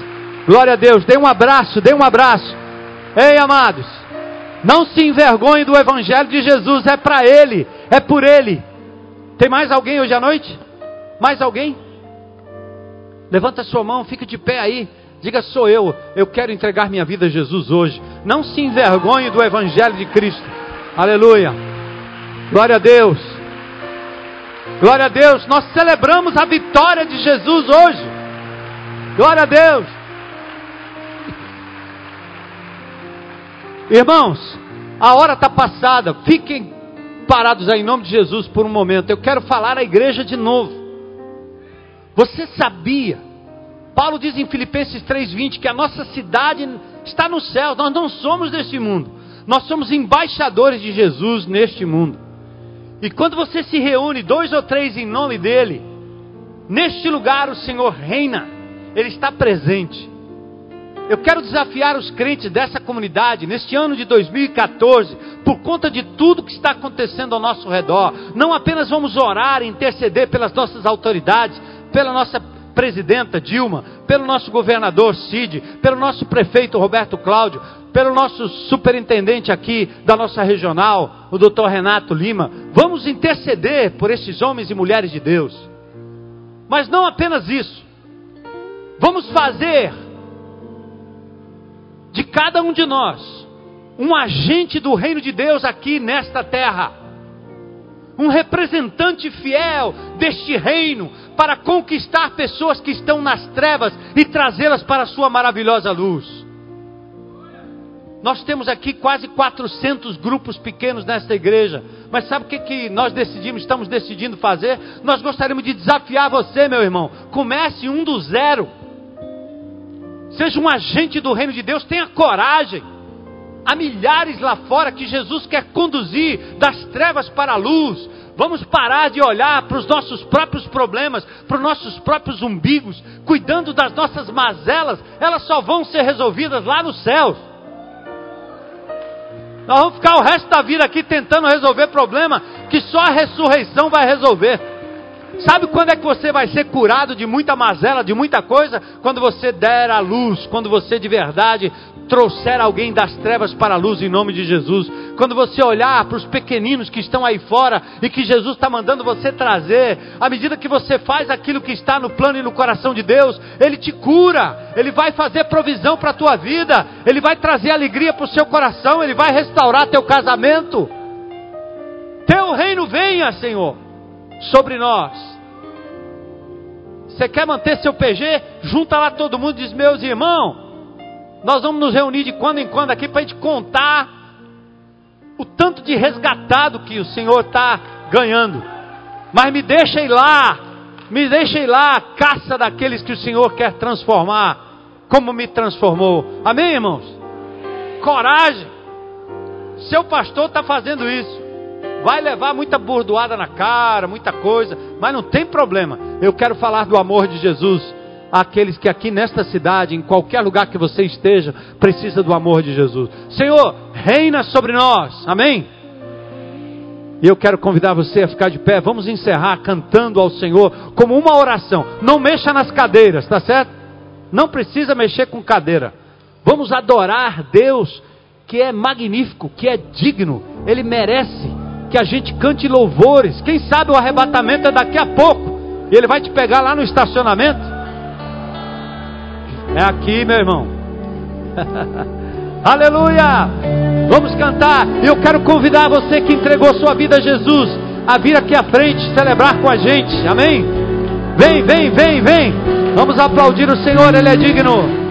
Glória a Deus. Dê um abraço, dê um abraço. Ei, amados, não se envergonhe do Evangelho de Jesus, é para Ele, é por Ele. Tem mais alguém hoje à noite? Mais alguém? Levanta sua mão, fica de pé aí. Diga, sou eu, eu quero entregar minha vida a Jesus hoje. Não se envergonhe do Evangelho de Cristo. Aleluia. Glória a Deus. Glória a Deus. Nós celebramos a vitória de Jesus hoje. Glória a Deus. Irmãos, a hora está passada. Fiquem parados aí em nome de Jesus por um momento. Eu quero falar à igreja de novo. Você sabia? Paulo diz em Filipenses 3:20 que a nossa cidade está no céu. Nós não somos deste mundo. Nós somos embaixadores de Jesus neste mundo. E quando você se reúne dois ou três em nome dele, neste lugar o Senhor reina. Ele está presente. Eu quero desafiar os crentes dessa comunidade neste ano de 2014, por conta de tudo que está acontecendo ao nosso redor. Não apenas vamos orar e interceder pelas nossas autoridades, pela nossa presidenta Dilma, pelo nosso governador Cid, pelo nosso prefeito Roberto Cláudio, pelo nosso superintendente aqui da nossa regional, o doutor Renato Lima. Vamos interceder por esses homens e mulheres de Deus. Mas não apenas isso. Vamos fazer de cada um de nós um agente do reino de Deus aqui nesta terra, um representante fiel deste reino para conquistar pessoas que estão nas trevas e trazê-las para a sua maravilhosa luz. Nós temos aqui quase 400 grupos pequenos nesta igreja, mas sabe o que, que nós decidimos, estamos decidindo fazer? Nós gostaríamos de desafiar você, meu irmão. Comece um do zero. Seja um agente do reino de Deus, tenha coragem. Há milhares lá fora que Jesus quer conduzir das trevas para a luz. Vamos parar de olhar para os nossos próprios problemas, para os nossos próprios umbigos, cuidando das nossas mazelas, elas só vão ser resolvidas lá nos céus. Nós vamos ficar o resto da vida aqui tentando resolver problema que só a ressurreição vai resolver. Sabe quando é que você vai ser curado de muita mazela, de muita coisa? Quando você der a luz, quando você de verdade trouxer alguém das trevas para a luz em nome de Jesus. Quando você olhar para os pequeninos que estão aí fora e que Jesus está mandando você trazer, à medida que você faz aquilo que está no plano e no coração de Deus, Ele te cura, Ele vai fazer provisão para a tua vida, Ele vai trazer alegria para o seu coração, Ele vai restaurar teu casamento. Teu reino venha, Senhor, sobre nós. Você quer manter seu PG? Junta lá todo mundo e diz: Meus irmãos, nós vamos nos reunir de quando em quando aqui para a gente contar o tanto de resgatado que o Senhor está ganhando. Mas me deixa ir lá, me deixa ir lá caça daqueles que o Senhor quer transformar, como me transformou. Amém, irmãos? Coragem. Seu pastor está fazendo isso. Vai levar muita burdoada na cara, muita coisa, mas não tem problema. Eu quero falar do amor de Jesus àqueles que aqui nesta cidade, em qualquer lugar que você esteja, precisa do amor de Jesus. Senhor, reina sobre nós. Amém? E eu quero convidar você a ficar de pé. Vamos encerrar cantando ao Senhor como uma oração. Não mexa nas cadeiras, tá certo? Não precisa mexer com cadeira. Vamos adorar Deus que é magnífico, que é digno. Ele merece que a gente cante louvores. Quem sabe o arrebatamento é daqui a pouco. E ele vai te pegar lá no estacionamento. É aqui, meu irmão. Aleluia! Vamos cantar. Eu quero convidar você que entregou sua vida a Jesus a vir aqui à frente celebrar com a gente. Amém? Vem, vem, vem, vem. Vamos aplaudir o Senhor, Ele é digno.